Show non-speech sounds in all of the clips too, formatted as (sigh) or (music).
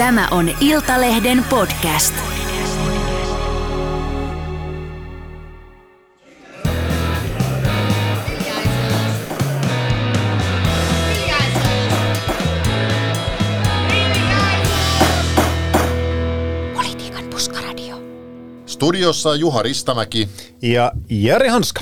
Tämä on Iltalehden podcast. Politiikan puskaradio. Studiossa Juha Ristamäki. Ja Jari Hanska.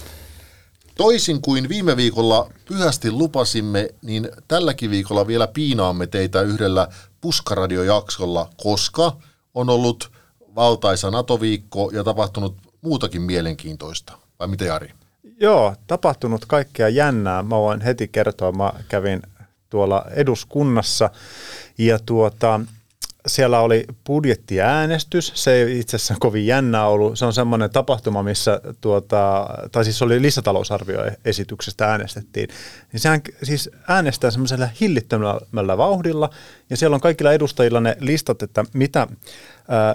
Toisin kuin viime viikolla pyhästi lupasimme, niin tälläkin viikolla vielä piinaamme teitä yhdellä puskaradiojaksolla, koska on ollut valtaisa NATO-viikko ja tapahtunut muutakin mielenkiintoista. Vai mitä Jari? Joo, tapahtunut kaikkea jännää. Mä voin heti kertoa, mä kävin tuolla eduskunnassa ja tuota, siellä oli budjettiäänestys. Se ei itse asiassa kovin jännä ollut. Se on semmoinen tapahtuma, missä, tuota, tai siis oli lisätalousarvioesityksestä äänestettiin. Niin sehän siis äänestää semmoisella hillittömällä vauhdilla, ja siellä on kaikilla edustajilla ne listat, että mitä,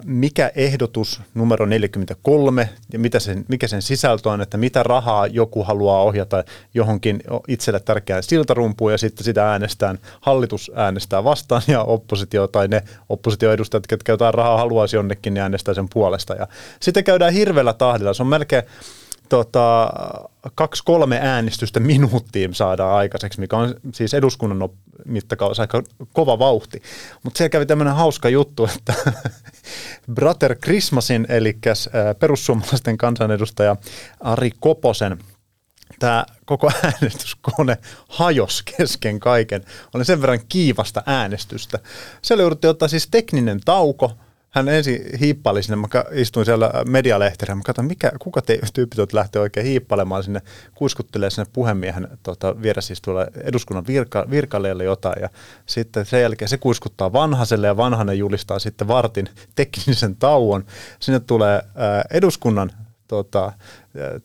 mikä ehdotus numero 43 ja mitä sen, mikä sen sisältö on, että mitä rahaa joku haluaa ohjata johonkin itselle tärkeään siltarumpuun ja sitten sitä äänestään, hallitus äänestää vastaan ja oppositio tai ne oppositioedustajat, ketkä jotain rahaa haluaisi jonnekin, niin äänestää sen puolesta. Ja sitten käydään hirveällä tahdilla. Se on melkein tota, kaksi-kolme äänestystä minuuttiin saadaan aikaiseksi, mikä on siis eduskunnan mittakaavassa aika kova vauhti. Mutta siellä kävi tämmöinen hauska juttu, että (laughs) Brater Christmasin, eli perussuomalaisten kansanedustaja Ari Koposen tämä koko (laughs) äänestyskone hajos kesken kaiken. Oli sen verran kiivasta äänestystä. Siellä jouduttiin ottaa siis tekninen tauko, hän ensin hiippaili sinne, mä istuin siellä medialehterillä, mä katsoin, mikä, kuka te tyypit olet lähteä oikein hiippalemaan sinne, kuiskuttelee sinne puhemiehen tota, siis tuolla eduskunnan virka, virkalijalle jotain, ja sitten sen jälkeen se kuiskuttaa vanhaselle, ja vanhanen julistaa sitten vartin teknisen tauon. Sinne tulee ää, eduskunnan tota,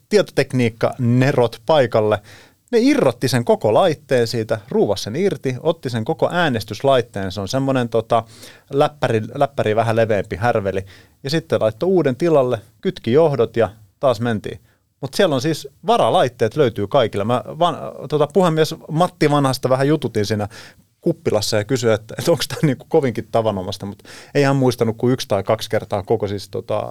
tietotekniikka nerot paikalle, ne irrotti sen koko laitteen siitä, ruuvasi sen irti, otti sen koko äänestyslaitteen, se on semmoinen tota, läppäri, läppäri vähän leveämpi härveli, ja sitten laittoi uuden tilalle, kytki johdot ja taas mentiin. Mutta siellä on siis varalaitteet löytyy kaikille. Mä van, tota, puhemies Matti Vanhasta vähän jututin siinä kuppilassa ja kysyi, että, että onko tämä niin kovinkin tavanomasta, mutta ei hän muistanut kuin yksi tai kaksi kertaa koko siis tota,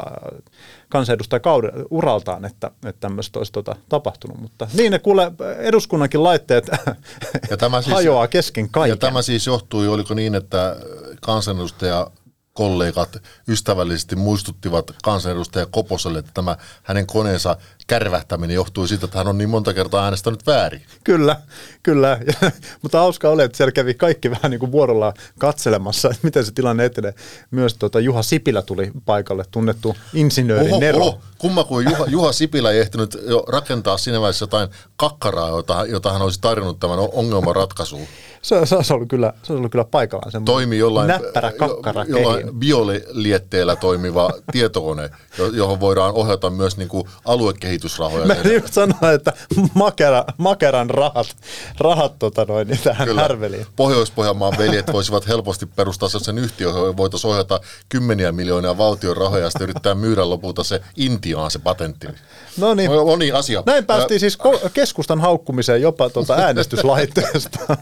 kauden uraltaan, että, että tämmöistä olisi tota, tapahtunut. Mutta niin ne kuule eduskunnankin laitteet (laughs) ja tämä siis, hajoaa kesken kaiken. Ja tämä siis johtui, oliko niin, että kansanedustaja kollegat ystävällisesti muistuttivat kansanedustaja Koposelle, että tämä hänen koneensa kärvähtäminen johtui siitä, että hän on niin monta kertaa äänestänyt väärin. Kyllä, kyllä. (laughs) Mutta hauska oli, että siellä kävi kaikki vähän niin kuin vuorollaan katselemassa, että miten se tilanne etenee. Myös tuota Juha Sipilä tuli paikalle, tunnettu insinööri oho, Nero. Oho. Kumma kuin Juha, Juha Sipilä ei ehtinyt jo rakentaa siinä vaiheessa jotain kakkaraa, jota, jota hän olisi tarjonnut tämän ongelman ratkaisuun. Se, se, olisi ollut kyllä, se olisi ollut kyllä paikallaan. Toimi jollain, näppärä kakkara jo, jollain biolietteellä toimiva (laughs) tietokone, johon voidaan ohjata myös niin kuin aluekehitysrahoja. Mä just sanoin, että makera, makeran rahat, rahat tota noin, niin tähän Kyllä. härveliin. Pohjois-Pohjanmaan veljet (laughs) voisivat helposti perustaa sen yhtiö, johon voitaisiin ohjata kymmeniä miljoonia valtion rahoja ja sitten yrittää myydä lopulta se Intiaan se patentti. No niin. Moni asia. Näin päästiin siis keskustan haukkumiseen jopa tuota äänestyslaitteesta. (laughs)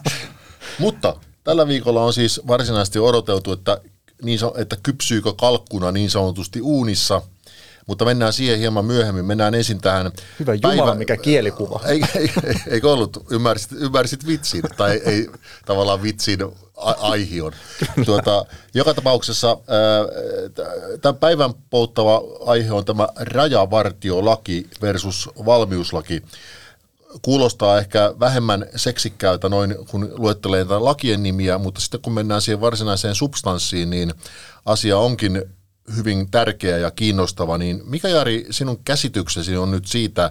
Mutta tällä viikolla on siis varsinaisesti odoteltu, että, niin, että kypsyykö kalkkuna niin sanotusti uunissa – mutta mennään siihen hieman myöhemmin. Mennään ensin tähän... Hyvä Jumala, päivä... mikä kielikuva. Ei, ei, ei, ollut? Ymmärsit, ymmärsit vitsin, tai ei tavallaan vitsin aihion. Tuota, joka tapauksessa tämän päivän polttava aihe on tämä rajavartiolaki versus valmiuslaki kuulostaa ehkä vähemmän seksikkäältä noin, kun luettelee lakien nimiä, mutta sitten kun mennään siihen varsinaiseen substanssiin, niin asia onkin hyvin tärkeä ja kiinnostava, niin mikä Jari sinun käsityksesi on nyt siitä,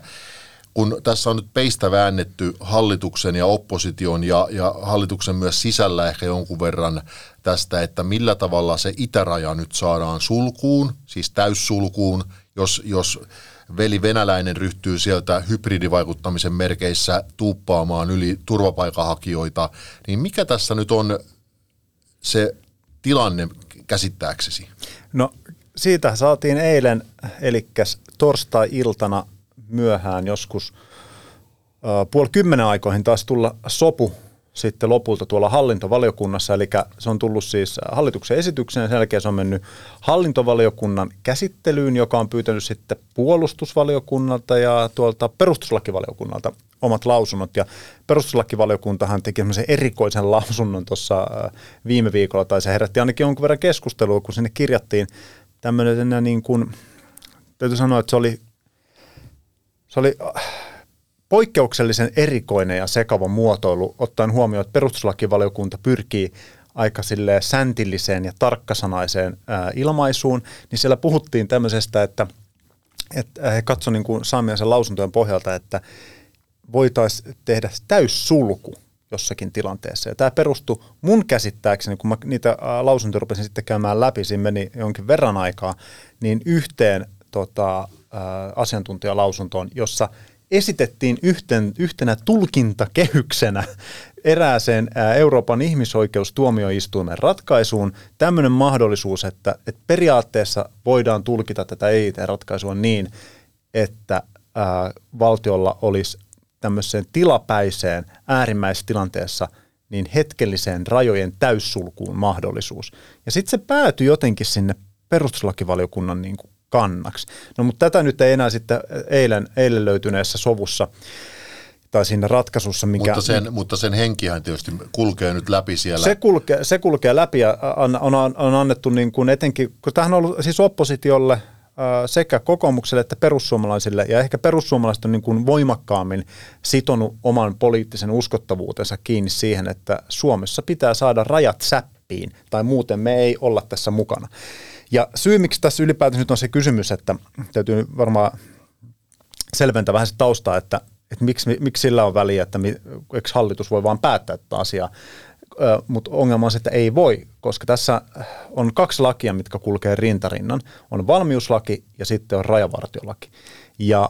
kun tässä on nyt peistä väännetty hallituksen ja opposition ja, ja hallituksen myös sisällä ehkä jonkun verran tästä, että millä tavalla se itäraja nyt saadaan sulkuun, siis täyssulkuun, jos, jos veli venäläinen ryhtyy sieltä hybridivaikuttamisen merkeissä tuuppaamaan yli turvapaikanhakijoita, niin mikä tässä nyt on se tilanne käsittääksesi? No siitä saatiin eilen, eli torstai-iltana myöhään joskus puoli kymmenen aikoihin taas tulla sopu sitten lopulta tuolla hallintovaliokunnassa, eli se on tullut siis hallituksen esitykseen sen jälkeen se on mennyt hallintovaliokunnan käsittelyyn, joka on pyytänyt sitten puolustusvaliokunnalta ja tuolta perustuslakivaliokunnalta omat lausunnot. Ja perustuslakivaliokuntahan teki semmoisen erikoisen lausunnon tuossa viime viikolla, tai se herätti ainakin jonkun verran keskustelua, kun sinne kirjattiin tämmöinen niin kuin, täytyy sanoa, että se oli, se oli poikkeuksellisen erikoinen ja sekava muotoilu, ottaen huomioon, että perustuslakivaliokunta pyrkii aika säntilliseen ja tarkkasanaiseen ilmaisuun, niin siellä puhuttiin tämmöisestä, että, että he katsoivat niin saamiensa lausuntojen pohjalta, että voitaisiin tehdä täyssulku jossakin tilanteessa. Ja tämä perustui mun käsittääkseni, kun mä niitä lausuntoja rupesin sitten käymään läpi, siinä meni jonkin verran aikaa, niin yhteen tota, asiantuntijalausuntoon, jossa esitettiin yhten, yhtenä tulkintakehyksenä erääseen Euroopan ihmisoikeustuomioistuimen ratkaisuun tämmöinen mahdollisuus, että, että periaatteessa voidaan tulkita tätä EIT-ratkaisua niin, että ää, valtiolla olisi tämmöiseen tilapäiseen äärimmäistilanteessa niin hetkelliseen rajojen täyssulkuun mahdollisuus. Ja sitten se päätyi jotenkin sinne perustuslakivaliokunnan niin kuin kannaksi. No mutta tätä nyt ei enää sitten eilen, eilen löytyneessä sovussa tai siinä ratkaisussa, mikä... Mutta sen, mutta sen henkihän tietysti kulkee nyt läpi siellä. Se kulkee, se kulkee läpi ja on, on, on annettu niin kuin etenkin, kun tämähän on ollut siis oppositiolle sekä kokoomukselle että perussuomalaisille, ja ehkä perussuomalaiset on niin kuin voimakkaammin sitonut oman poliittisen uskottavuutensa kiinni siihen, että Suomessa pitää saada rajat säppiin, tai muuten me ei olla tässä mukana. Ja syy, miksi tässä ylipäätään nyt on se kysymys, että täytyy varmaan selventää vähän se taustaa, että, että miksi, miksi sillä on väliä, että eikö hallitus voi vaan päättää tätä asiaa. Mutta ongelma on se, että ei voi, koska tässä on kaksi lakia, mitkä kulkee rintarinnan. On valmiuslaki ja sitten on rajavartiolaki. Ja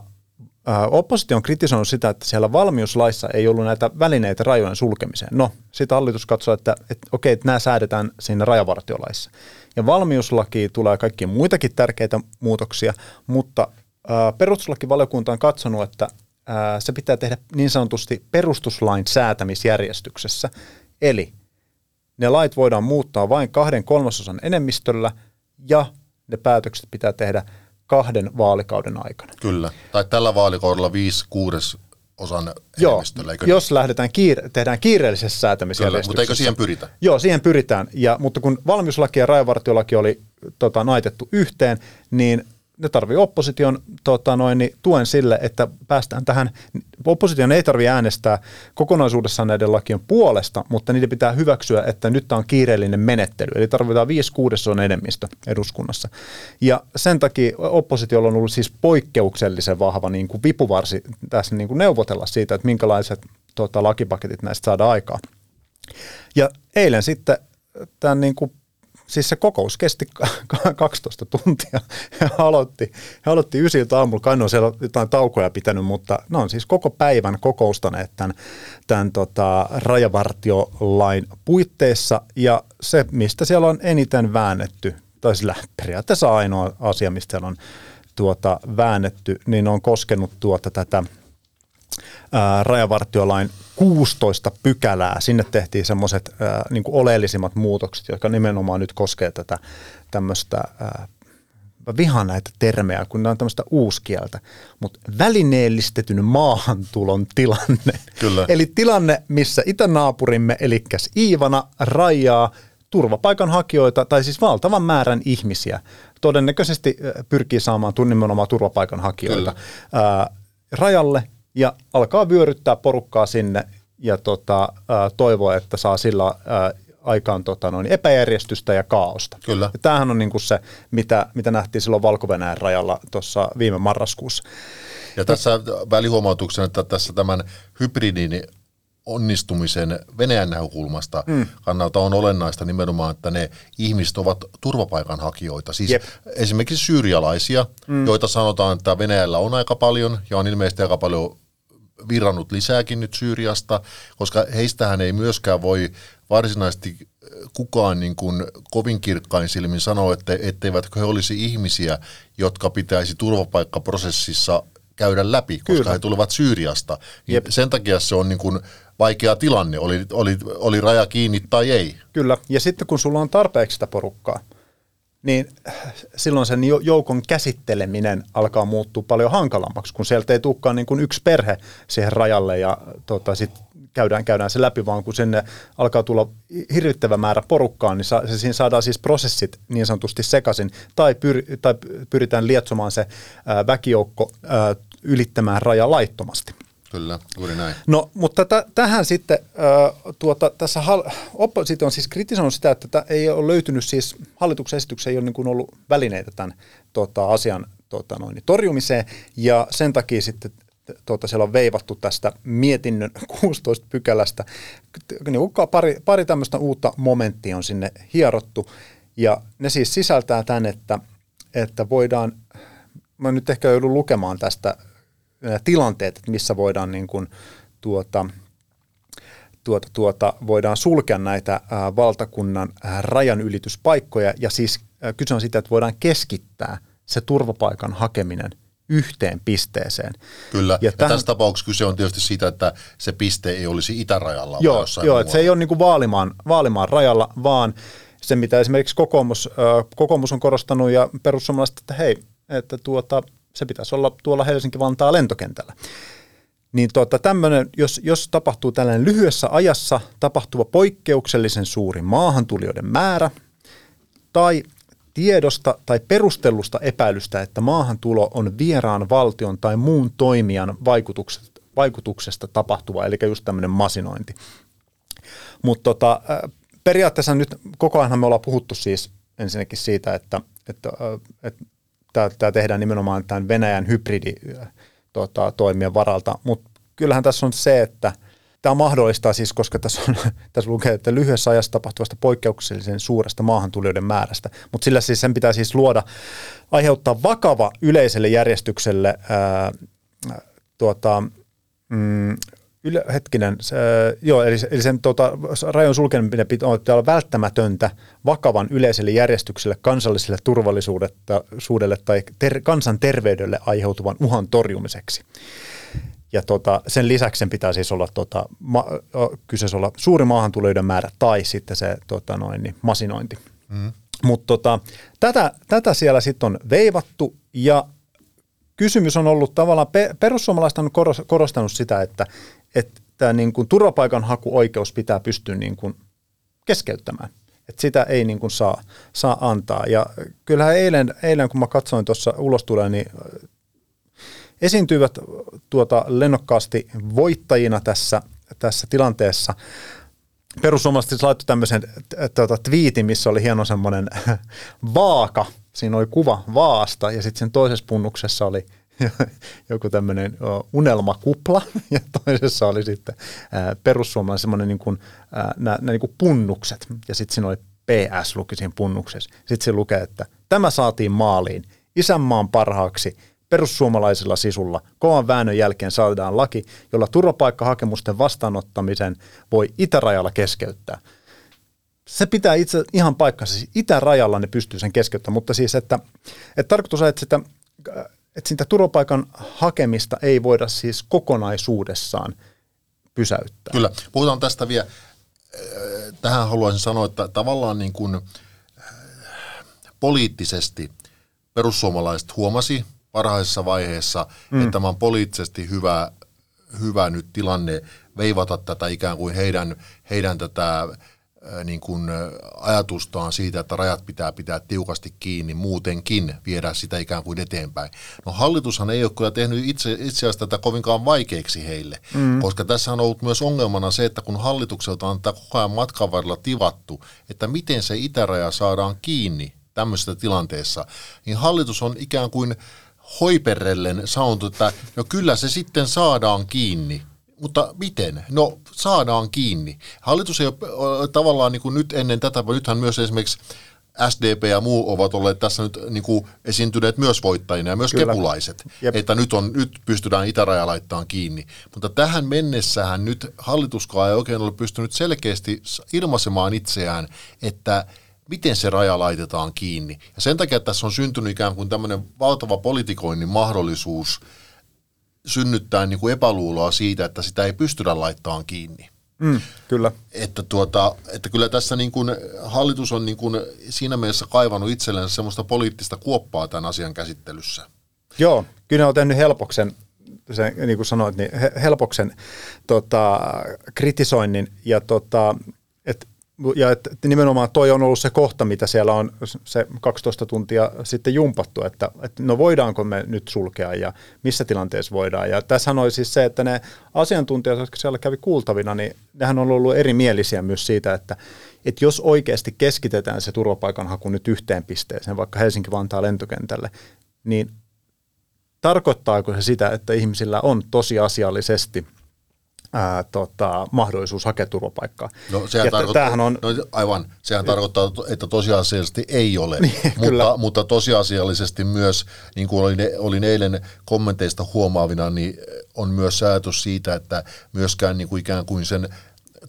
oppositio on kritisoinut sitä, että siellä valmiuslaissa ei ollut näitä välineitä rajojen sulkemiseen. No, sitten hallitus katsoo, että, että okei, että nämä säädetään siinä rajavartiolaissa. Ja valmiuslaki tulee kaikkia muitakin tärkeitä muutoksia, mutta perustuslakivaliokunta on katsonut, että se pitää tehdä niin sanotusti perustuslain säätämisjärjestyksessä. Eli ne lait voidaan muuttaa vain kahden kolmasosan enemmistöllä ja ne päätökset pitää tehdä kahden vaalikauden aikana. Kyllä, tai tällä vaalikaudella viisi kuudes osan Joo, eikö jos niin? lähdetään kiire- tehdään kiireellisessä säätämisjärjestyksessä. mutta eikö siihen pyritä? Joo, siihen pyritään. Ja, mutta kun valmiuslaki ja rajavartiolaki oli tota, naitettu yhteen, niin ne tarvii opposition tota noin, niin tuen sille, että päästään tähän. Opposition ei tarvitse äänestää kokonaisuudessaan näiden lakien puolesta, mutta niiden pitää hyväksyä, että nyt tämä on kiireellinen menettely. Eli tarvitaan 5 kuudesosan enemmistö eduskunnassa. Ja sen takia oppositiolla on ollut siis poikkeuksellisen vahva niin kuin vipuvarsi tässä niin kuin neuvotella siitä, että minkälaiset tota, lakipaketit näistä saadaan aikaa. Ja eilen sitten tämän niin kuin siis se kokous kesti 12 tuntia. He aloitti, he aloitti ysiltä aamulla, kai on siellä jotain taukoja pitänyt, mutta ne on siis koko päivän kokoustaneet tämän, tämän tota, rajavartiolain puitteissa. Ja se, mistä siellä on eniten väännetty, tai sillä periaatteessa ainoa asia, mistä siellä on tuota, väännetty, niin on koskenut tuota tätä – ää, rajavartiolain 16 pykälää. Sinne tehtiin semmoiset niin oleellisimmat muutokset, jotka nimenomaan nyt koskee tätä tämmöistä vihaan näitä termejä, kun ne on tämmöistä uuskieltä, mutta välineellistetyn maahantulon tilanne. Kyllä. (laughs) Eli tilanne, missä itänaapurimme, eli Iivana, rajaa turvapaikanhakijoita, tai siis valtavan määrän ihmisiä, todennäköisesti pyrkii saamaan nimenomaan turvapaikanhakijoita ää, rajalle ja alkaa vyöryttää porukkaa sinne ja tota, toivoa, että saa sillä aikaan tota, noin epäjärjestystä ja kaaosta. Kyllä. Ja tämähän on niin kuin se, mitä, mitä nähtiin silloin valko rajalla tuossa viime marraskuussa. Ja tässä välihuomautuksena, että tässä tämän hybridin onnistumisen Venäjän näkökulmasta mm. kannalta on olennaista nimenomaan, että ne ihmiset ovat turvapaikanhakijoita. Siis Jep. esimerkiksi syyrialaisia, mm. joita sanotaan, että Venäjällä on aika paljon ja on ilmeisesti aika paljon virrannut lisääkin nyt Syyriasta, koska heistähän ei myöskään voi varsinaisesti kukaan niin kuin kovin kirkkain silmin sanoa, että etteivätkö he olisi ihmisiä, jotka pitäisi turvapaikkaprosessissa käydä läpi, koska Kyllä. he tulevat Syyriasta. Niin sen takia se on niin kuin vaikea tilanne, oli, oli, oli raja kiinni tai ei. Kyllä, ja sitten kun sulla on tarpeeksi sitä porukkaa, niin silloin sen jo- joukon käsitteleminen alkaa muuttua paljon hankalammaksi, kun sieltä ei tulekaan niin kuin yksi perhe siihen rajalle ja tota, sit käydään, käydään se läpi, vaan kun sinne alkaa tulla hirvittävä määrä porukkaa, niin sa, se, siinä saadaan siis prosessit niin sanotusti sekaisin, tai, pyr, tai pyritään lietsomaan se ää, väkijoukko ää, ylittämään raja laittomasti. Kyllä, juuri näin. No, mutta t- tähän sitten, äh, tuota, tässä hal- oppositio on siis kritisoinut sitä, että tämä ei ole löytynyt siis, hallituksen esityksessä ei ole niin kuin ollut välineitä tämän tota, asian tota, noin, torjumiseen, ja sen takia sitten tuota, siellä on veivattu tästä mietinnön (laughs) 16 pykälästä. Niin pari, pari tämmöistä uutta momenttia on sinne hierottu, ja ne siis sisältää tämän, että, että voidaan, mä nyt ehkä joudun lukemaan tästä tilanteet, että missä voidaan niin kuin, tuota, tuota, tuota, voidaan sulkea näitä ää, valtakunnan ää, rajanylityspaikkoja. Ja siis ää, kyse on siitä, että voidaan keskittää se turvapaikan hakeminen yhteen pisteeseen. Kyllä, ja, Ja tässä tapauksessa kyse on tietysti siitä, että se piste ei olisi itärajalla, vaan Joo, jossain joo että se ei ole niin kuin vaalimaan, vaalimaan rajalla, vaan se, mitä esimerkiksi kokoomus, ö, kokoomus on korostanut ja perussuomalaiset, että hei, että tuota, se pitäisi olla tuolla Helsinki-Vantaa lentokentällä. Niin tuota, tämmönen, jos, jos tapahtuu tällainen lyhyessä ajassa tapahtuva poikkeuksellisen suuri maahantulijoiden määrä tai tiedosta tai perustellusta epäilystä, että maahantulo on vieraan valtion tai muun toimijan vaikutuksesta, vaikutuksesta tapahtuva, eli just tämmöinen masinointi. Mutta tota, äh, periaatteessa nyt koko ajan me ollaan puhuttu siis ensinnäkin siitä, että, että, äh, että tämä tehdään nimenomaan tämän Venäjän hybridi äh, tota, varalta, mutta kyllähän tässä on se, että tämä mahdollistaa siis, koska tässä, on, (laughs) tässä lukee, että lyhyessä ajassa tapahtuvasta poikkeuksellisen suuresta maahantulijoiden määrästä, mutta sillä siis sen pitää siis luoda, aiheuttaa vakava yleiselle järjestykselle ää, tuota, mm, Yle, hetkinen, se, joo, eli, eli sen tota, rajan sulkeminen pitää olla välttämätöntä vakavan yleiselle järjestykselle, kansalliselle turvallisuudelle tai ter, kansanterveydelle aiheutuvan uhan torjumiseksi. Ja tota, sen lisäksi sen pitää siis olla tota, ma, kyseessä olla suuri maahantulijoiden määrä tai sitten se tota, noin, niin masinointi. Mm. Mutta tota, tätä, tätä siellä sitten on veivattu ja kysymys on ollut tavallaan, perussuomalaiset on korostanut sitä, että, että niin kuin turvapaikanhakuoikeus pitää pystyä niin kuin keskeyttämään. Että sitä ei niin kuin saa, saa antaa. Ja kyllähän eilen, eilen kun mä katsoin tuossa ulostuleen, niin esiintyivät tuota lennokkaasti voittajina tässä, tässä tilanteessa. Perussuomalaiset laittoi tämmöisen tuota, twiitin, missä oli hieno semmoinen vaaka. Siinä oli kuva vaasta ja sitten sen toisessa punnuksessa oli (laughs) joku tämmöinen unelmakupla (laughs) ja toisessa oli sitten perussuomalainen semmoinen niin kuin, nämä, nämä niin kuin punnukset ja sitten siinä oli PS luki siinä punnuksessa. Sitten se lukee, että tämä saatiin maaliin isänmaan parhaaksi perussuomalaisella sisulla. Kovan väännön jälkeen saadaan laki, jolla turvapaikkahakemusten vastaanottamisen voi itärajalla keskeyttää. Se pitää itse ihan paikkansa. Siis itärajalla ne pystyy sen keskeyttämään, mutta siis, että, että tarkoitus on, että sitä, että sitä turvapaikan hakemista ei voida siis kokonaisuudessaan pysäyttää. Kyllä. Puhutaan tästä vielä. Tähän haluaisin sanoa, että tavallaan niin kuin poliittisesti perussuomalaiset huomasi varhaisessa vaiheessa, mm. että tämä on poliittisesti hyvä, hyvä nyt tilanne veivata tätä ikään kuin heidän, heidän tätä niin kuin ajatustaan siitä, että rajat pitää pitää tiukasti kiinni, muutenkin viedä sitä ikään kuin eteenpäin. No hallitushan ei ole kyllä tehnyt itse, itse asiassa tätä kovinkaan vaikeaksi heille, mm. koska tässä on ollut myös ongelmana se, että kun hallitukselta on tätä koko ajan matkan varrella tivattu, että miten se itäraja saadaan kiinni tämmöisessä tilanteessa, niin hallitus on ikään kuin hoiperellen sanonut, että no kyllä se sitten saadaan kiinni. Mutta miten? No saadaan kiinni. Hallitus ei ole tavallaan niin kuin nyt ennen tätä, nythän myös esimerkiksi SDP ja muu ovat olleet tässä nyt niin kuin esiintyneet myös voittajina ja myös Kyllä. kepulaiset, Jep. että nyt, on, nyt pystytään itäraja laittamaan kiinni. Mutta tähän mennessähän nyt hallituskaan ei oikein ole pystynyt selkeästi ilmaisemaan itseään, että miten se raja laitetaan kiinni. Ja sen takia tässä on syntynyt ikään kuin tämmöinen valtava politikoinnin mahdollisuus synnyttää niin kuin epäluuloa siitä, että sitä ei pystytä laittamaan kiinni. Mm, kyllä. Että, tuota, että kyllä tässä niin kuin hallitus on niin kuin siinä mielessä kaivannut itselleen semmoista poliittista kuoppaa tämän asian käsittelyssä. Joo, kyllä ne on tehnyt helpoksen, se, niin kuin sanoit, niin helpoksen tota, kritisoinnin ja tota, et ja että nimenomaan toi on ollut se kohta, mitä siellä on se 12 tuntia sitten jumpattu, että, että no voidaanko me nyt sulkea ja missä tilanteessa voidaan. Ja tässä oli siis se, että ne asiantuntijat, jotka siellä kävi kuultavina, niin nehän on ollut erimielisiä myös siitä, että, että jos oikeasti keskitetään se turvapaikanhaku nyt yhteen pisteeseen, vaikka Helsinki-Vantaan lentokentälle, niin tarkoittaako se sitä, että ihmisillä on tosiasiallisesti – ää, tota, mahdollisuus hakea turvapaikkaa. No sehän, tarkoittaa, on, no, aivan, sehän tarkoittaa, että tosiasiallisesti ei ole, (laughs) niin, mutta, mutta tosiasiallisesti myös, niin kuin olin, olin eilen kommenteista huomaavina, niin on myös säätys siitä, että myöskään niin kuin ikään kuin sen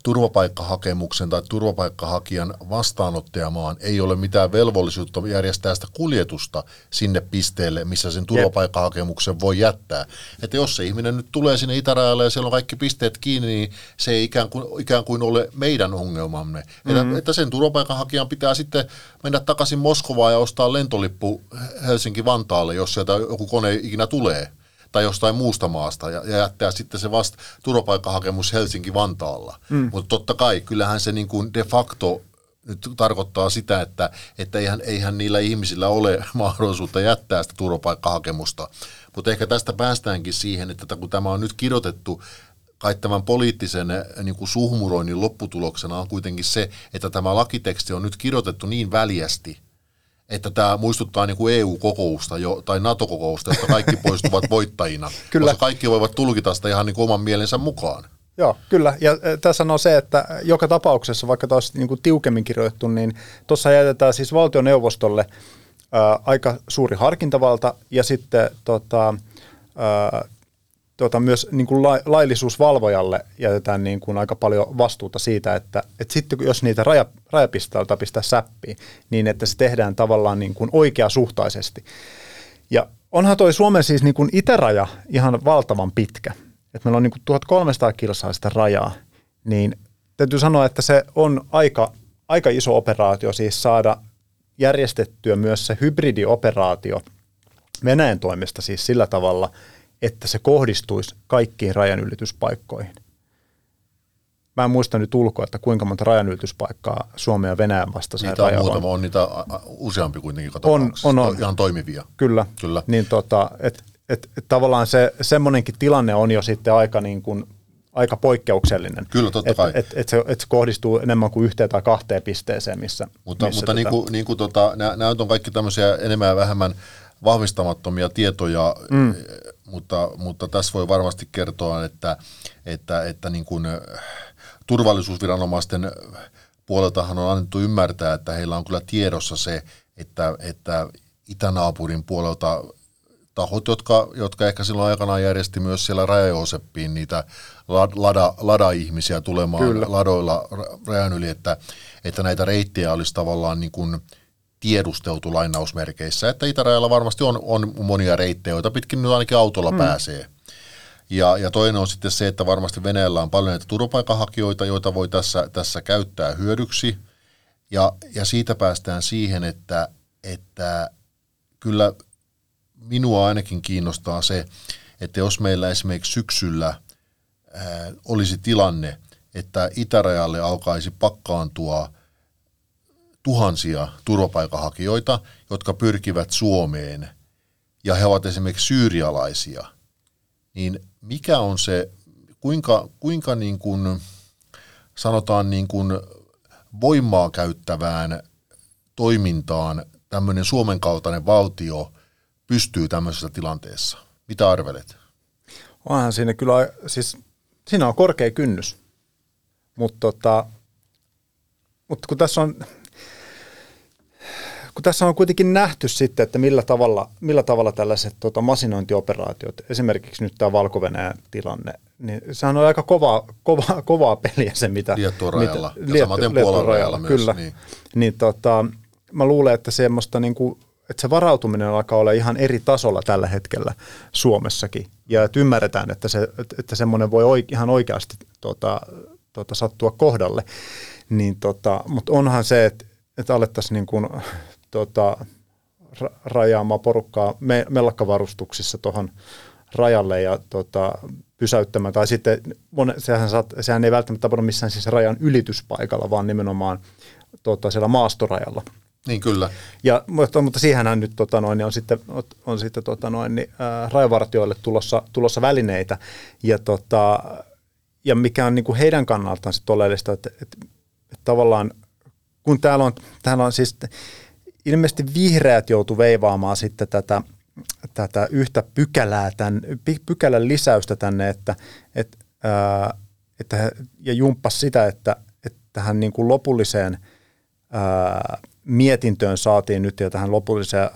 turvapaikkahakemuksen tai turvapaikkahakijan vastaanottajamaan ei ole mitään velvollisuutta järjestää sitä kuljetusta sinne pisteelle, missä sen turvapaikkahakemuksen voi jättää. Että jos se ihminen nyt tulee sinne itärajalle ja siellä on kaikki pisteet kiinni, niin se ei ikään kuin, ikään kuin ole meidän ongelmamme. Mm-hmm. Että, että sen turvapaikanhakijan pitää sitten mennä takaisin Moskovaan ja ostaa lentolippu Helsinki-Vantaalle, jos sieltä joku kone ikinä tulee tai jostain muusta maasta ja, ja jättää sitten se vasta turvapaikkahakemus Helsinki-Vantaalla. Mm. Mutta totta kai, kyllähän se niin kuin de facto nyt tarkoittaa sitä, että, että eihän, eihän niillä ihmisillä ole (laughs) mahdollisuutta jättää sitä turvapaikkahakemusta. Mutta ehkä tästä päästäänkin siihen, että kun tämä on nyt kirjoitettu kai tämän poliittisen niin kuin suhmuroinnin lopputuloksena on kuitenkin se, että tämä lakiteksti on nyt kirjoitettu niin väljästi, että tämä muistuttaa niin kuin EU-kokousta jo, tai NATO-kokousta, josta kaikki (laughs) poistuvat voittajina, kyllä. koska kaikki voivat tulkita sitä ihan niin kuin oman mielensä mukaan. Joo, kyllä. Ja e, tässä on se, että joka tapauksessa, vaikka taas niin kuin tiukemmin kirjoittu, niin tuossa jätetään siis valtioneuvostolle ää, aika suuri harkintavalta ja sitten tota, ää, tuota, myös niin kuin la, laillisuusvalvojalle jätetään niin kuin aika paljon vastuuta siitä, että, että sitten jos niitä raja, rajapisteitä pistää säppiin, niin että se tehdään tavallaan niin kuin oikeasuhtaisesti. Ja onhan toi Suomen siis niin kuin itäraja ihan valtavan pitkä. Että meillä on niin kuin 1300 kilsaa sitä rajaa, niin täytyy sanoa, että se on aika, aika iso operaatio siis saada järjestettyä myös se hybridioperaatio Venäjän toimesta siis sillä tavalla – että se kohdistuisi kaikkiin rajanylityspaikkoihin. Mä en muista nyt ulkoa, että kuinka monta rajanylityspaikkaa Suomen ja Venäjän vastaiseen niitä on muutama, on. niitä useampi kuitenkin on, on, on. ihan toimivia. Kyllä, Kyllä. niin tota, et, et, et tavallaan se, semmoinenkin tilanne on jo sitten aika niin kuin aika poikkeuksellinen. Kyllä, totta kai. Et, et, et, se, et se kohdistuu enemmän kuin yhteen tai kahteen pisteeseen, missä Mutta, missä mutta tota... niin kuin, niin kuin tota, nämä on kaikki tämmöisiä enemmän ja vähemmän vahvistamattomia tietoja, mm. Mutta, mutta tässä voi varmasti kertoa, että, että, että niin kuin turvallisuusviranomaisten puoleltahan on annettu ymmärtää, että heillä on kyllä tiedossa se, että, että itänaapurin puolelta tahot, jotka, jotka ehkä silloin aikanaan järjesti myös siellä Raja-Jooseppiin niitä lada, lada-ihmisiä tulemaan Kyllä. ladoilla rajan yli, että, että näitä reittejä olisi tavallaan niin kuin tiedusteltu lainausmerkeissä, että itärajalla varmasti on, on monia reittejä, joita pitkin nyt ainakin autolla mm. pääsee. Ja, ja toinen on sitten se, että varmasti Venäjällä on paljon näitä turvapaikanhakijoita, joita voi tässä, tässä käyttää hyödyksi. Ja, ja siitä päästään siihen, että, että kyllä minua ainakin kiinnostaa se, että jos meillä esimerkiksi syksyllä ää, olisi tilanne, että itärajalle alkaisi pakkaantua tuhansia turvapaikanhakijoita, jotka pyrkivät Suomeen ja he ovat esimerkiksi syyrialaisia, niin mikä on se, kuinka, kuinka niin kuin, sanotaan niin kuin voimaa käyttävään toimintaan tämmöinen Suomen kaltainen valtio pystyy tämmöisessä tilanteessa? Mitä arvelet? Onhan siinä kyllä, siis siinä on korkea kynnys, mutta tota, mutta kun tässä on, kun tässä on kuitenkin nähty sitten, että millä tavalla, millä tavalla tällaiset tota, masinointioperaatiot, esimerkiksi nyt tämä valko tilanne, niin sehän on aika kovaa, kovaa, kovaa peliä se, mitä... Liettuan rajalla, mitä, ja samaten Puolan rajalla myös. Kyllä, niin, niin tota, mä luulen, että semmoista niin kuin että se varautuminen alkaa olla ihan eri tasolla tällä hetkellä Suomessakin. Ja että ymmärretään, että, se, että semmoinen voi oike, ihan oikeasti tota, tota, sattua kohdalle. Niin tota, mutta onhan se, että, että alettaisiin niin kuin, tota, rajaamaan porukkaa me, mellakkavarustuksissa tuohon rajalle ja tota, pysäyttämään. Tai sitten sehän, saat, sehän ei välttämättä tapahdu missään siis rajan ylityspaikalla, vaan nimenomaan tota, siellä maastorajalla. Niin kyllä. Ja, mutta, mutta siihenhän nyt tota noin, on sitten, on sitten tota noin, niin, ää, rajavartioille tulossa, tulossa välineitä. Ja, tota, ja mikä on niin kuin heidän kannaltaan sitten oleellista, että, että, että tavallaan kun täällä on, täällä on siis ilmeisesti vihreät joutu veivaamaan sitten tätä, tätä yhtä pykälää, tämän, pykälän lisäystä tänne, että, että, ää, että ja jumppas sitä, että, että tähän niin kuin lopulliseen ää, mietintöön saatiin nyt ja tähän lopulliseen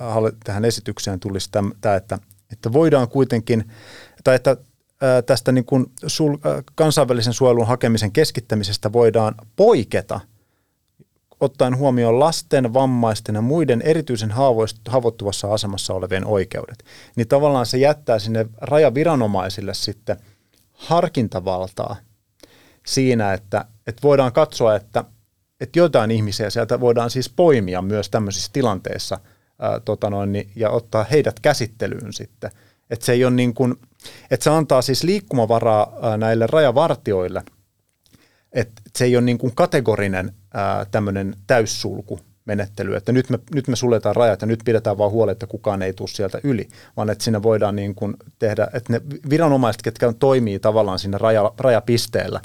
tähän esitykseen tulisi tämä, että, että voidaan kuitenkin, tai että tästä niin kuin sul, kansainvälisen suojelun hakemisen keskittämisestä voidaan poiketa ottaen huomioon lasten, vammaisten ja muiden erityisen haavoittuvassa asemassa olevien oikeudet. Niin tavallaan se jättää sinne rajaviranomaisille sitten harkintavaltaa siinä, että, että voidaan katsoa, että että joitain ihmisiä sieltä voidaan siis poimia myös tämmöisissä tilanteissa ää, tota noin, niin, ja ottaa heidät käsittelyyn sitten. Että se ei ole niin kuin, että se antaa siis liikkumavaraa näille rajavartioille, että se ei ole niin kuin kategorinen tämmöinen täyssulku, menettely, että nyt me, nyt me suljetaan rajat ja nyt pidetään vaan huoli, että kukaan ei tule sieltä yli, vaan että siinä voidaan niin kuin tehdä, että ne viranomaiset, ketkä toimii tavallaan siinä raja, rajapisteellä,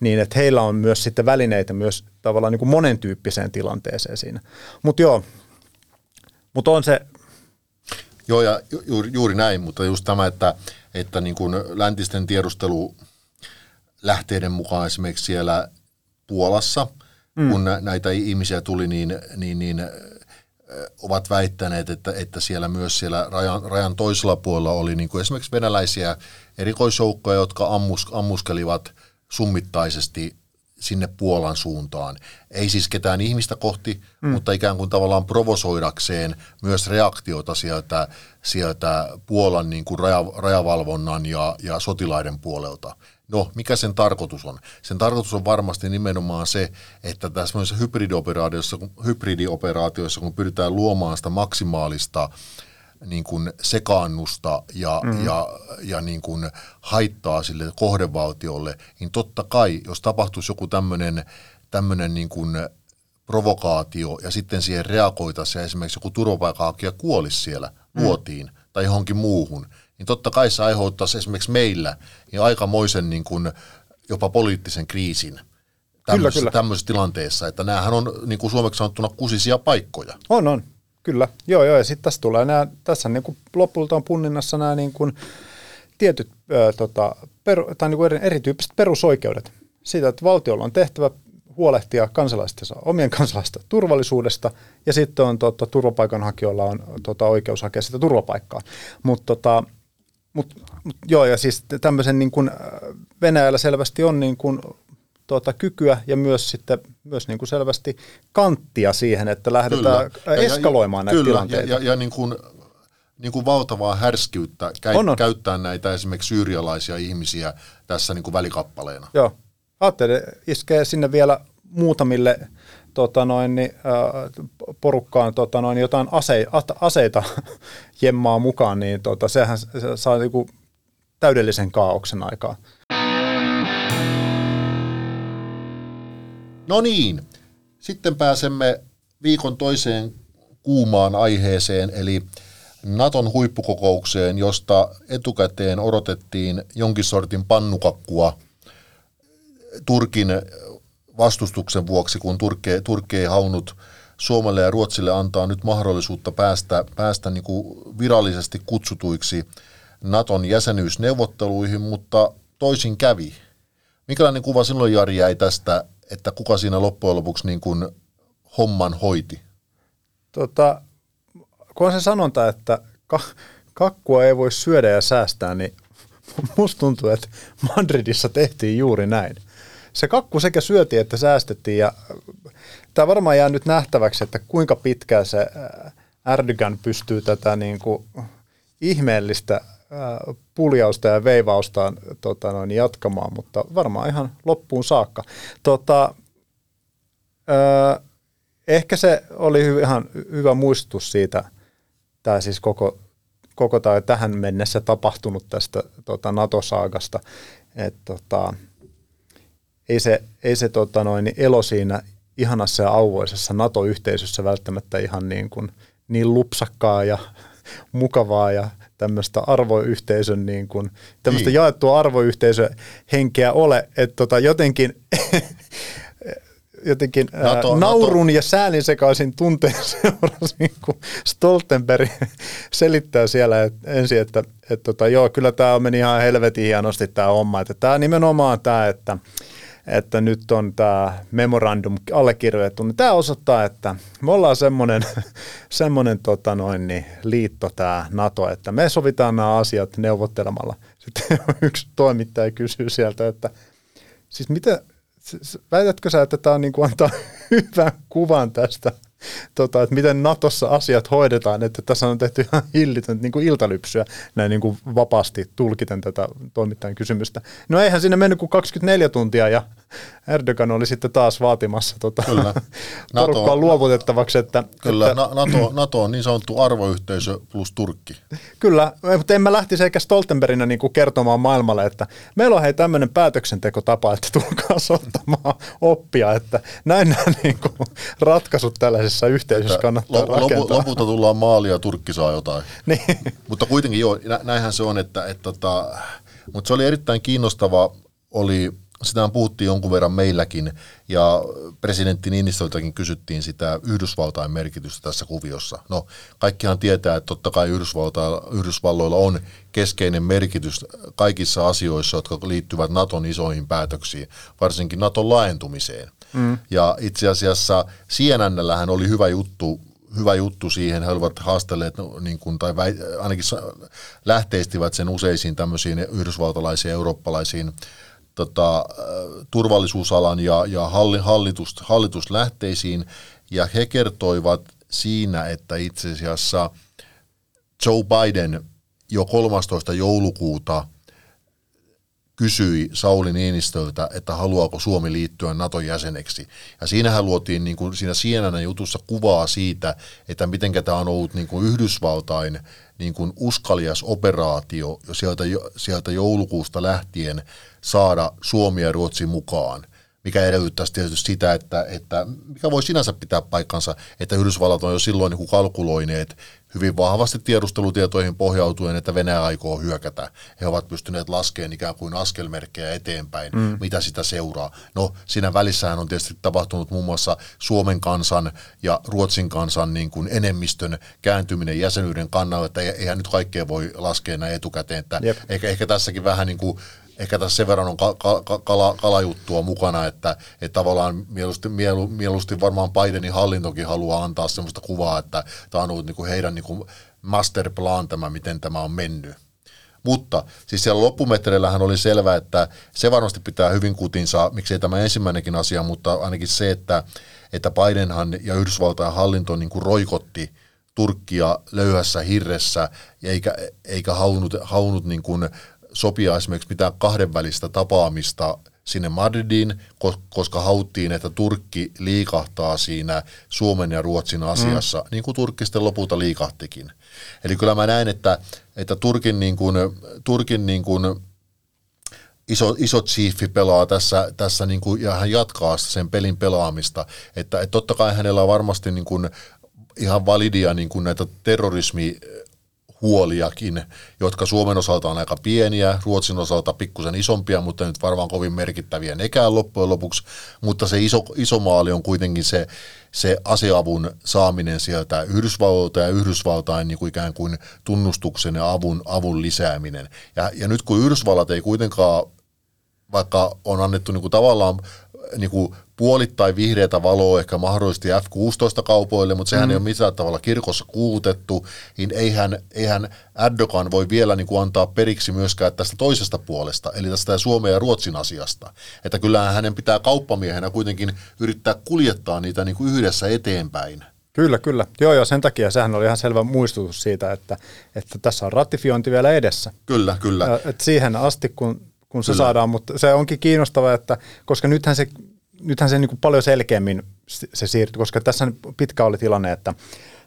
niin että heillä on myös sitten välineitä myös tavallaan niin kuin monen tyyppiseen tilanteeseen siinä. Mutta joo, mutta on se... Joo, ja juuri, juuri näin, mutta just tämä, että, että niin kuin läntisten tiedustelu lähteiden mukaan esimerkiksi siellä Puolassa – mm. kun näitä ihmisiä tuli, niin, niin, niin ovat väittäneet, että, että siellä myös siellä rajan, rajan toisella puolella oli niin kuin esimerkiksi venäläisiä erikoisjoukkoja, jotka ammus, ammuskelivat summittaisesti sinne Puolan suuntaan. Ei siis ketään ihmistä kohti, mm. mutta ikään kuin tavallaan provosoidakseen myös reaktiota sieltä, sieltä Puolan niin kuin raja, rajavalvonnan ja, ja sotilaiden puolelta. No, mikä sen tarkoitus on? Sen tarkoitus on varmasti nimenomaan se, että tässä hybridioperaatiossa, hybridioperaatioissa, kun pyritään luomaan sitä maksimaalista niin kuin sekaannusta ja, mm-hmm. ja, ja niin kuin haittaa sille kohdevaltiolle, niin totta kai, jos tapahtuisi joku tämmöinen tämmöinen niin kuin provokaatio ja sitten siihen reagoitaisiin ja esimerkiksi joku turvapaikanhakija kuolisi siellä mm. luotiin tai johonkin muuhun, niin totta kai se aiheuttaisi esimerkiksi meillä niin aikamoisen niin kuin jopa poliittisen kriisin tämmöisessä, kyllä, kyllä. tämmöisessä tilanteessa, että näähän on niin kuin suomeksi sanottuna kusisia paikkoja. On, on, kyllä. Joo, joo, ja sitten tässä tulee nämä, tässä niin kuin lopulta on punninnassa nämä niin kuin tietyt ää, tota, per, tai niin kuin eri, erityyppiset perusoikeudet. Siitä, että valtiolla on tehtävä huolehtia kansalaistensa, omien kansalaisten turvallisuudesta, ja sitten on tota, turvapaikanhakijoilla on tota, oikeus hakea sitä turvapaikkaa. Mutta tota, mut, mut, joo, ja siis tämmöisen niin kuin Venäjällä selvästi on niin kuin, tuota, kykyä ja myös sitten myös niin kuin selvästi kanttia siihen, että lähdetään kyllä. eskaloimaan ja, näitä kyllä. tilanteita. Ja, ja, ja niin kuin, niin kuin valtavaa härskiyttä käy, on, on. käyttää näitä esimerkiksi syyrialaisia ihmisiä tässä niin kuin välikappaleena. Joo. Ajattelin, iskee sinne vielä muutamille tota noin, niin, porukkaan tota noin, jotain ase, aseita (laughs) jemmaa mukaan, niin tota, sehän se saa niin kuin täydellisen kaauksen aikaa. No niin, sitten pääsemme viikon toiseen kuumaan aiheeseen, eli Naton huippukokoukseen, josta etukäteen odotettiin jonkin sortin pannukakkua Turkin vastustuksen vuoksi, kun Turkki, Turkki ei haunut Suomelle ja Ruotsille antaa nyt mahdollisuutta päästä, päästä niin kuin virallisesti kutsutuiksi Naton jäsenyysneuvotteluihin, mutta toisin kävi. Mikälainen kuva silloin Jari jäi tästä, että kuka siinä loppujen lopuksi niin kuin homman hoiti? Tota, kun on se sanonta, että ka- kakkua ei voi syödä ja säästää, niin (laughs) musta tuntuu, että Madridissa tehtiin juuri näin se kakku sekä syötiin että säästettiin ja tämä varmaan jää nyt nähtäväksi, että kuinka pitkään se Erdogan pystyy tätä niin kuin ihmeellistä puljausta ja veivausta tota noin, jatkamaan, mutta varmaan ihan loppuun saakka. Tota, ö, ehkä se oli hy, ihan hyvä muistutus siitä, tämä siis koko, koko tai tähän mennessä tapahtunut tästä tota, NATO-saagasta, että tota, ei se, ei se tota noin, elo siinä ihanassa ja auvoisessa NATO-yhteisössä välttämättä ihan niin, kuin, niin lupsakkaa ja (laughs) mukavaa ja tämmöistä arvoyhteisön, niin kuin, tämmöistä niin. jaettua arvoyhteisöhenkeä ole, että tota, jotenkin (laughs) jotenkin NATO, ää, naurun NATO. ja säälin sekaisin tunteen (laughs) seurasi, niin kun Stoltenberg selittää siellä et, ensin, että et, tota, joo, kyllä tämä meni ihan helvetin hienosti tämä homma, että tämä nimenomaan tämä, että että nyt on tämä memorandum allekirjoitettu, niin tämä osoittaa, että me ollaan semmoinen, (laughs) semmoinen tota noin, niin liitto tämä NATO, että me sovitaan nämä asiat neuvottelemalla. Sitten (laughs) yksi toimittaja kysyy sieltä, että siis mitä, väitätkö sä, että tämä on niin antaa (laughs) hyvän kuvan tästä – tota, että miten Natossa asiat hoidetaan, että tässä on tehty ihan hillitön niin kuin iltalypsyä näin niin kuin vapaasti tulkiten tätä toimittajan kysymystä. No eihän sinne mennyt kuin 24 tuntia ja (laughs) Erdogan oli sitten taas vaatimassa tota, Kyllä. (laughs) porukkaa luovutettavaksi. Että, Kyllä, että, NATO, NATO on niin sanottu arvoyhteisö plus Turkki. Kyllä, mutta en mä lähtisi eikä Stoltenberginä niin kuin kertomaan maailmalle, että meillä on hei tämmöinen päätöksentekotapa, että tulkaa (laughs) ottamaan oppia, että näin nämä niin kuin, ratkaisut tällaisessa yhteisössä kannattaa lopu, rakentaa. Lopulta tullaan maali ja Turkki saa jotain. niin. Mutta kuitenkin joo, näinhän se on, että, että, että mutta se oli erittäin kiinnostava, oli sitä puhuttiin jonkun verran meilläkin, ja presidentti Niinistöltäkin kysyttiin sitä Yhdysvaltain merkitystä tässä kuviossa. No, kaikkihan tietää, että totta kai Yhdysvalloilla on keskeinen merkitys kaikissa asioissa, jotka liittyvät Naton isoihin päätöksiin, varsinkin Naton laajentumiseen. Mm. Ja itse asiassa CNNllähän oli hyvä juttu hyvä juttu siihen. He olivat haastelleet, no, niin kuin, tai väi, ainakin lähteistivät sen useisiin tämmöisiin yhdysvaltalaisiin ja eurooppalaisiin tota, turvallisuusalan ja, ja hallitus, hallituslähteisiin, ja he kertoivat siinä, että itse asiassa Joe Biden jo 13. joulukuuta kysyi Sauli Niinistöltä, että haluaako Suomi liittyä Naton jäseneksi. Ja siinähän luotiin niin kuin siinä CNN jutussa kuvaa siitä, että miten tämä on ollut niin kuin Yhdysvaltain niin kuin uskalias operaatio jo sieltä, sieltä joulukuusta lähtien saada Suomi ja Ruotsi mukaan mikä edellyttäisi tietysti sitä, että, että mikä voi sinänsä pitää paikkansa, että Yhdysvallat on jo silloin niin kalkuloineet hyvin vahvasti tiedustelutietoihin pohjautuen, että Venäjä aikoo hyökätä. He ovat pystyneet laskemaan ikään kuin askelmerkkejä eteenpäin, mm. mitä sitä seuraa. No siinä välissähän on tietysti tapahtunut muun muassa Suomen kansan ja Ruotsin kansan niin kuin enemmistön kääntyminen jäsenyyden kannalta, että eihän nyt kaikkea voi laskea näin etukäteen. Että ehkä, ehkä tässäkin vähän niin kuin ehkä tässä sen verran on ka- kala, kalajuttua mukana, että, että tavallaan mieluusti, mielu, mieluusti varmaan Bidenin hallintokin haluaa antaa sellaista kuvaa, että tämä on ollut niin kuin heidän niin kuin masterplan tämä, miten tämä on mennyt. Mutta siis siellä loppumetreillähän oli selvää, että se varmasti pitää hyvin kutinsa, miksei tämä ensimmäinenkin asia, mutta ainakin se, että, että Bidenhan ja Yhdysvaltain hallinto niin kuin roikotti Turkkia löyhässä hirressä, eikä, eikä halunnut, halunnut niin kuin sopia esimerkiksi mitään kahdenvälistä tapaamista sinne Madridiin, koska hauttiin, että Turkki liikahtaa siinä Suomen ja Ruotsin asiassa, mm. niin kuin Turkki sitten lopulta liikahtikin. Eli kyllä mä näen, että, että Turkin, niin kuin, Turkin niin kuin iso, iso chiefi pelaa tässä, tässä niin kuin, ja hän jatkaa sen pelin pelaamista. Että, että totta kai hänellä on varmasti niin kuin ihan validia niin kuin näitä terrorismi huoliakin, jotka Suomen osalta on aika pieniä, Ruotsin osalta pikkusen isompia, mutta nyt varmaan kovin merkittäviä nekään loppujen lopuksi, mutta se iso, iso maali on kuitenkin se, se aseavun saaminen sieltä Yhdysvalloilta ja Yhdysvaltain niin kuin ikään kuin tunnustuksen ja avun, avun lisääminen. Ja, ja nyt kun Yhdysvallat ei kuitenkaan, vaikka on annettu niin kuin tavallaan niin kuin puolittain vihreätä valoa ehkä mahdollisesti F-16-kaupoille, mutta sehän mm. ei ole missään tavalla kirkossa kuulutettu, niin eihän, eihän Erdogan voi vielä niin kuin antaa periksi myöskään tästä toisesta puolesta, eli tästä Suomen ja Ruotsin asiasta. Että kyllähän hänen pitää kauppamiehenä kuitenkin yrittää kuljettaa niitä niin kuin yhdessä eteenpäin. Kyllä, kyllä. Joo, joo, sen takia sehän oli ihan selvä muistutus siitä, että, että tässä on ratifiointi vielä edessä. Kyllä, kyllä. Et siihen asti, kun, kun se kyllä. saadaan, mutta se onkin kiinnostavaa, että koska nythän se, nythän se niin kuin paljon selkeämmin se siirtyi, koska tässä pitkä oli tilanne, että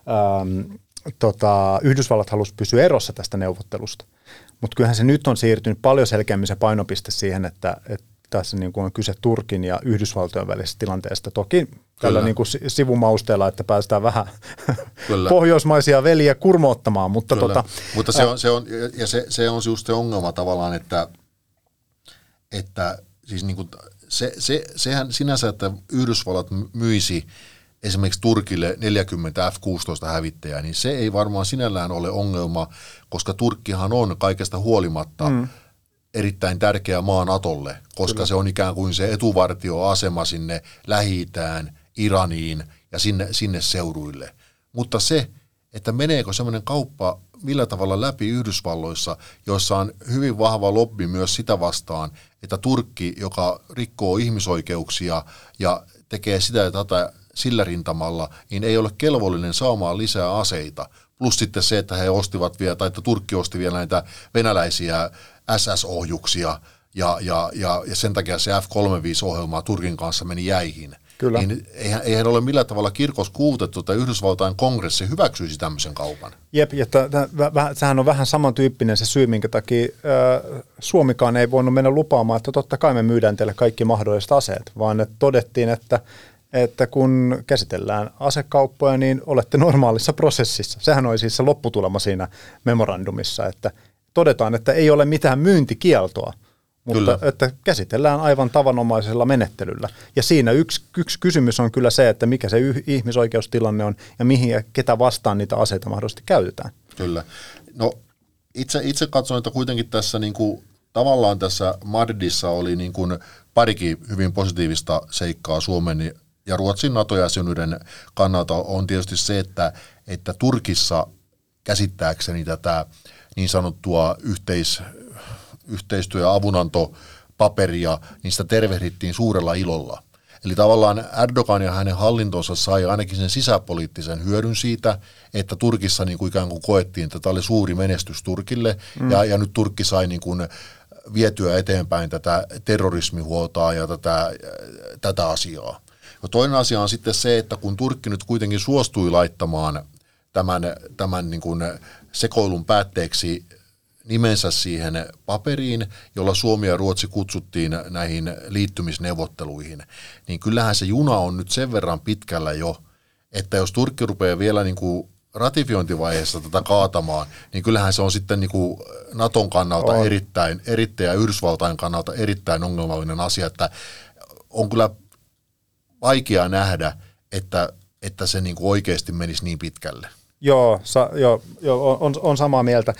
ähm, tota, Yhdysvallat halusi pysyä erossa tästä neuvottelusta. Mutta kyllähän se nyt on siirtynyt paljon selkeämmin se painopiste siihen, että, että tässä niin kuin on kyse Turkin ja Yhdysvaltojen välisestä tilanteesta. Toki tällä niin kuin sivumausteella, että päästään vähän (laughs) Kyllä. pohjoismaisia veliä kurmoottamaan. Mutta, tota, mutta se on, se on, ja se, se on just se ongelma tavallaan, että, että siis niin kuin se, se, sehän sinänsä, että Yhdysvallat myisi esimerkiksi Turkille 40 F-16 hävittäjää, niin se ei varmaan sinällään ole ongelma, koska Turkkihan on kaikesta huolimatta mm. erittäin tärkeä maa Natolle, koska Kyllä. se on ikään kuin se etuvartioasema sinne lähi Iraniin ja sinne, sinne seuduille. Mutta se, että meneekö semmoinen kauppa millä tavalla läpi Yhdysvalloissa, jossa on hyvin vahva lobby myös sitä vastaan, että Turkki, joka rikkoo ihmisoikeuksia ja tekee sitä ja tätä sillä rintamalla, niin ei ole kelvollinen saamaan lisää aseita. Plus sitten se, että he ostivat vielä, tai että Turkki osti vielä näitä venäläisiä SS-ohjuksia, ja, ja, ja, ja sen takia se F-35-ohjelma Turkin kanssa meni jäihin. Kyllä. Niin eihän, eihän ole millään tavalla kirkos kuutettu, että Yhdysvaltain kongressi hyväksyisi tämmöisen kaupan. Jep, ja t- sehän on vähän samantyyppinen se syy, minkä takia äh, Suomikaan ei voinut mennä lupaamaan, että totta kai me myydään teille kaikki mahdolliset aseet, vaan että todettiin, että että kun käsitellään asekauppoja, niin olette normaalissa prosessissa. Sehän oli siis se lopputulema siinä memorandumissa, että todetaan, että ei ole mitään myyntikieltoa, mutta kyllä. että käsitellään aivan tavanomaisella menettelyllä. Ja siinä yksi, yksi kysymys on kyllä se, että mikä se yh, ihmisoikeustilanne on ja mihin ja ketä vastaan niitä aseita mahdollisesti käytetään. Kyllä. No itse, itse katsoin, että kuitenkin tässä niin kuin, tavallaan tässä Madridissa oli niin kuin parikin hyvin positiivista seikkaa Suomen ja Ruotsin NATO-jäsenyyden kannalta on tietysti se, että, että Turkissa käsittääkseni tätä niin sanottua yhteis, yhteistyö- ja avunantopaperia, niin sitä tervehdittiin suurella ilolla. Eli tavallaan Erdogan ja hänen hallintonsa sai ainakin sen sisäpoliittisen hyödyn siitä, että Turkissa niin kuin ikään kuin koettiin, että tämä oli suuri menestys Turkille, mm. ja, ja nyt Turkki sai niin kuin vietyä eteenpäin tätä terrorismihuoltaa ja tätä, tätä asiaa. No toinen asia on sitten se, että kun Turkki nyt kuitenkin suostui laittamaan tämän, tämän niin kuin sekoilun päätteeksi nimensä siihen paperiin, jolla Suomi ja Ruotsi kutsuttiin näihin liittymisneuvotteluihin, niin kyllähän se juna on nyt sen verran pitkällä jo, että jos Turkki rupeaa vielä niin kuin ratifiointivaiheessa tätä kaatamaan, niin kyllähän se on sitten niin kuin Naton kannalta on. erittäin, erittäin ja Yhdysvaltain kannalta erittäin ongelmallinen asia, että on kyllä vaikea nähdä, että, että se niin kuin oikeasti menisi niin pitkälle. Joo, sa, joo, joo on, on samaa mieltä,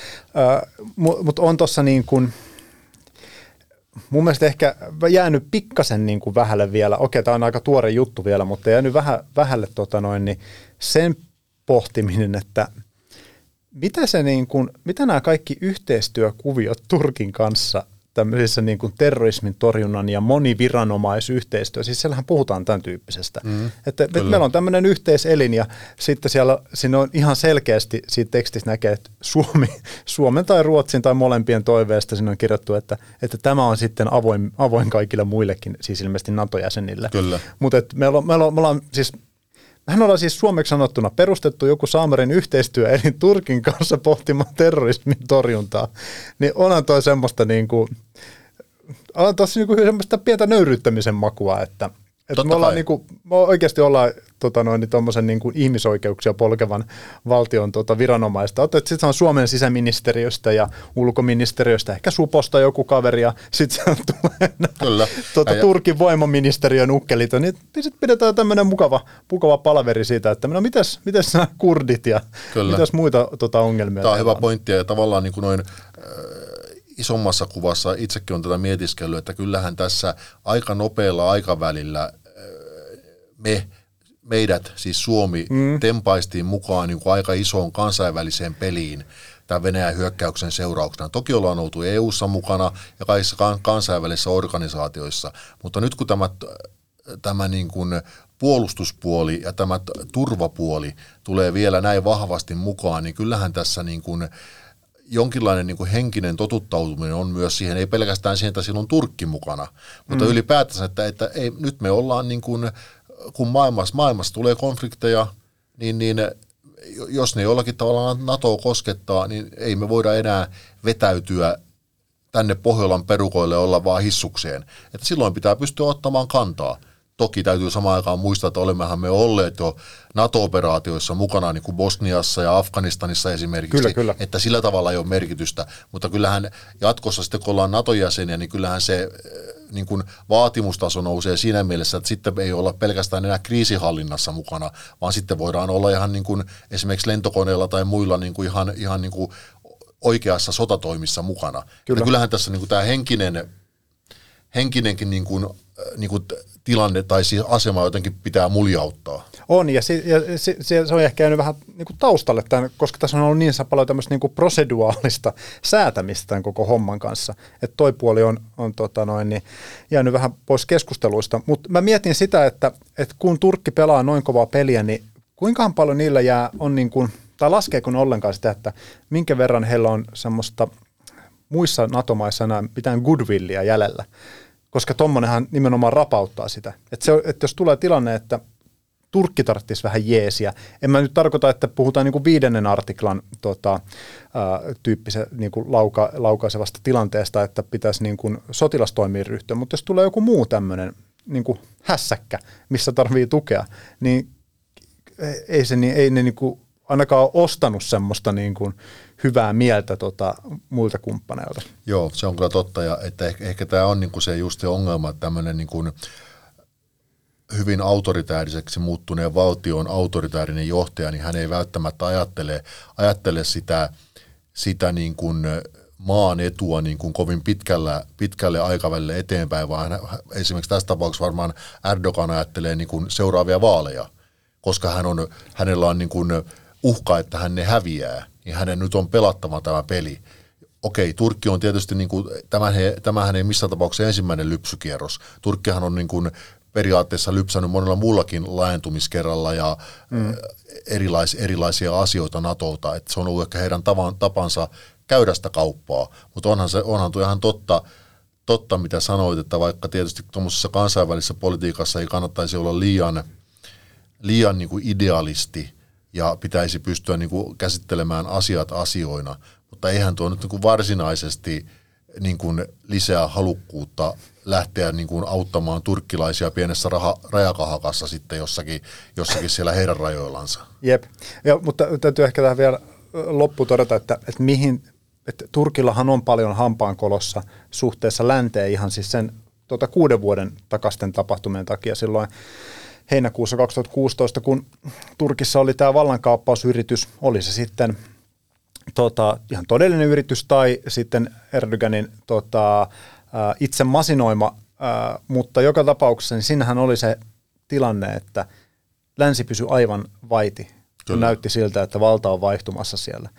mutta on tuossa niin kuin, mun mielestä ehkä jäänyt pikkasen niin kuin vähälle vielä, okei tämä on aika tuore juttu vielä, mutta jäänyt vähän, vähälle tota noin, niin sen pohtiminen, että mitä, se niin kuin, mitä nämä kaikki yhteistyökuviot Turkin kanssa tämmöisissä niin kuin terrorismin torjunnan ja moniviranomaisyhteistyö, siis siellähän puhutaan tämän tyyppisestä. Mm, että, että meillä on tämmöinen yhteiselin ja sitten siellä siinä on ihan selkeästi siitä tekstistä näkee, että Suomi, (laughs) Suomen tai Ruotsin tai molempien toiveesta siinä on kirjoittu, että, että tämä on sitten avoin, avoin kaikille muillekin, siis ilmeisesti NATO-jäsenille. Kyllä. Mutta meillä on, meillä on, me ollaan siis Hän ollaan siis suomeksi sanottuna perustettu joku Saamerin yhteistyö eli Turkin kanssa pohtimaan terrorismin torjuntaa. Niin onhan toi semmoista niin kuin, on tossa niin kuin semmoista pientä nöyryyttämisen makua, että – että me, ollaan niinku, me oikeasti ollaan tota noin, niin niin kuin ihmisoikeuksia polkevan valtion tota, viranomaista. Sitten se on Suomen sisäministeriöstä ja ulkoministeriöstä, ehkä Suposta joku kaveri, ja sitten se tulee (laughs) Kyllä. tota, Turkin voimaministeriön ukkelit, niin sitten pidetään tämmöinen mukava, mukava palaveri siitä, että no mitäs, mitäs nämä kurdit ja Kyllä. mitäs muita tota, ongelmia. Tämä on hyvä pointti, ja tavallaan niin kuin noin, äh, isommassa kuvassa itsekin on tätä mietiskellyt, että kyllähän tässä aika nopealla aikavälillä me, meidät, siis Suomi, mm. tempaistiin mukaan niin kuin aika isoon kansainväliseen peliin tämän Venäjän hyökkäyksen seurauksena. Toki ollaan oltu EU-ssa mukana ja kaikissa kansainvälisissä organisaatioissa, mutta nyt kun tämä, tämä niin kuin puolustuspuoli ja tämä turvapuoli tulee vielä näin vahvasti mukaan, niin kyllähän tässä niin kuin jonkinlainen niin kuin henkinen totuttautuminen on myös siihen, ei pelkästään siihen, että silloin on Turkki mukana, mutta mm. ylipäätänsä, että, että ei, nyt me ollaan niin kuin, kun maailmassa, maailmassa tulee konflikteja, niin, niin jos ne jollakin tavalla NATO koskettaa, niin ei me voida enää vetäytyä tänne Pohjolan perukoille olla vaan hissukseen. Että silloin pitää pystyä ottamaan kantaa. Toki täytyy samaan aikaan muistaa, että olemmehan me olleet jo NATO-operaatioissa mukana, niin kuin Bosniassa ja Afganistanissa esimerkiksi, kyllä, kyllä. että sillä tavalla ei ole merkitystä. Mutta kyllähän jatkossa sitten, kun ollaan NATO-jäseniä, niin kyllähän se niin kuin vaatimustaso nousee siinä mielessä, että sitten ei olla pelkästään enää kriisihallinnassa mukana, vaan sitten voidaan olla ihan niin kuin esimerkiksi lentokoneella tai muilla niin kuin ihan, ihan niin kuin oikeassa sotatoimissa mukana. Kyllä. Ja kyllähän tässä niin kuin tämä henkinen, henkinenkin niin kuin, äh, niin kuin tilanne tai siis asema jotenkin pitää muljauttaa. On, ja, si, ja si, se on ehkä jäänyt vähän niin kuin taustalle, tämän, koska tässä on ollut niin paljon tämmöistä niin kuin proseduaalista säätämistä tämän koko homman kanssa. Että toi puoli on, on tota noin, niin jäänyt vähän pois keskusteluista. Mutta mä mietin sitä, että, että kun Turkki pelaa noin kovaa peliä, niin kuinka paljon niillä jää, on niin kuin, tai laskeeko ne ollenkaan sitä, että minkä verran heillä on semmoista muissa NATO-maissa enää mitään goodwillia jäljellä, koska tuommoinenhan nimenomaan rapauttaa sitä. Että, se, että jos tulee tilanne, että Turkki tarvitsisi vähän jeesiä. En mä nyt tarkoita, että puhutaan niin kuin viidennen artiklan tota, ää, tyyppisen niin lauka, laukaisevasta tilanteesta, että pitäisi niin kuin sotilastoimiin ryhtyä, mutta jos tulee joku muu tämmöinen niin kuin hässäkkä, missä tarvii tukea, niin ei, se, niin, ei ne niin kuin ainakaan ole ostanut semmoista niin kuin hyvää mieltä tota, muilta kumppaneilta. Joo, se on kyllä totta, ja että ehkä, ehkä tämä on niin kuin se just se ongelma, että tämmöinen niin kuin hyvin autoritääriseksi muuttuneen valtion autoritäärinen johtaja, niin hän ei välttämättä ajattele, ajattele sitä, sitä niin kuin maan etua niin kuin kovin pitkällä, pitkälle aikavälille eteenpäin, vaan esimerkiksi tässä tapauksessa varmaan Erdogan ajattelee niin kuin seuraavia vaaleja, koska hän on, hänellä on niin kuin uhka, että hän ne häviää, niin hänen nyt on pelattava tämä peli. Okei, Turkki on tietysti, niin kuin, tämän he, tämähän ei missään tapauksessa ensimmäinen lypsykierros. Turkkihan on niin kuin periaatteessa lypsänyt monella muullakin laajentumiskerralla ja mm. erilais, erilaisia asioita NATOlta, että se on ollut ehkä heidän tavan, tapansa käydä sitä kauppaa, mutta onhan, se, onhan tuo ihan totta, totta, mitä sanoit, että vaikka tietysti tuommoisessa kansainvälisessä politiikassa ei kannattaisi olla liian, liian niin kuin idealisti ja pitäisi pystyä niin kuin käsittelemään asiat asioina, mutta eihän tuo nyt niin kuin varsinaisesti niin kuin lisää halukkuutta lähteä niin kuin auttamaan turkkilaisia pienessä raha, rajakahakassa sitten jossakin, jossakin siellä heidän rajoillansa. Jep, ja, mutta täytyy ehkä tähän vielä loppu todeta, että, että mihin, että Turkillahan on paljon hampaankolossa suhteessa länteen ihan siis sen tuota, kuuden vuoden takaisten tapahtumien takia silloin heinäkuussa 2016, kun Turkissa oli tämä vallankaappausyritys, oli se sitten tota, ihan todellinen yritys tai sitten Erdoganin tota, itse masinoima, mutta joka tapauksessa niin sinnehän oli se tilanne, että länsi pysyi aivan vaiti, kun Kyllä. näytti siltä, että valta on vaihtumassa siellä.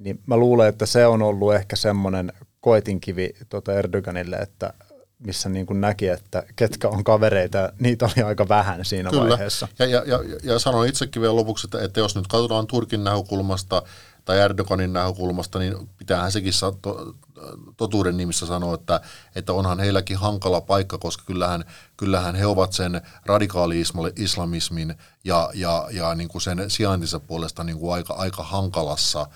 Niin mä luulen, että se on ollut ehkä semmoinen koetinkivi tuota Erdoganille, että missä niin kuin näki, että ketkä on kavereita, niitä oli aika vähän siinä Kyllä. vaiheessa. Ja, ja, ja, ja sanon itsekin vielä lopuksi, että, että jos nyt katsotaan Turkin näkökulmasta tai Erdoganin näkökulmasta, niin pitäähän sekin to, totuuden nimissä sanoa, että, että onhan heilläkin hankala paikka, koska kyllähän, kyllähän he ovat sen radikaali-islamismin ja, ja, ja niin kuin sen sijaintinsa puolesta niin kuin aika, aika hankalassa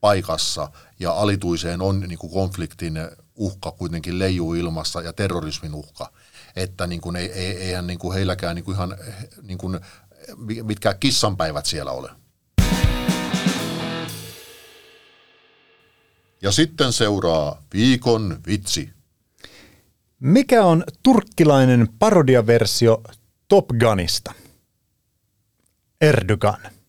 paikassa ja alituiseen on niin kuin konfliktin uhka kuitenkin leijuu ilmassa ja terrorismin uhka. Että niin kuin ei, ei, eihän niin kuin heilläkään niin kuin ihan niin kuin mitkään kissanpäivät siellä ole. Ja sitten seuraa viikon vitsi. Mikä on turkkilainen parodiaversio Top Gunista? Erdogan.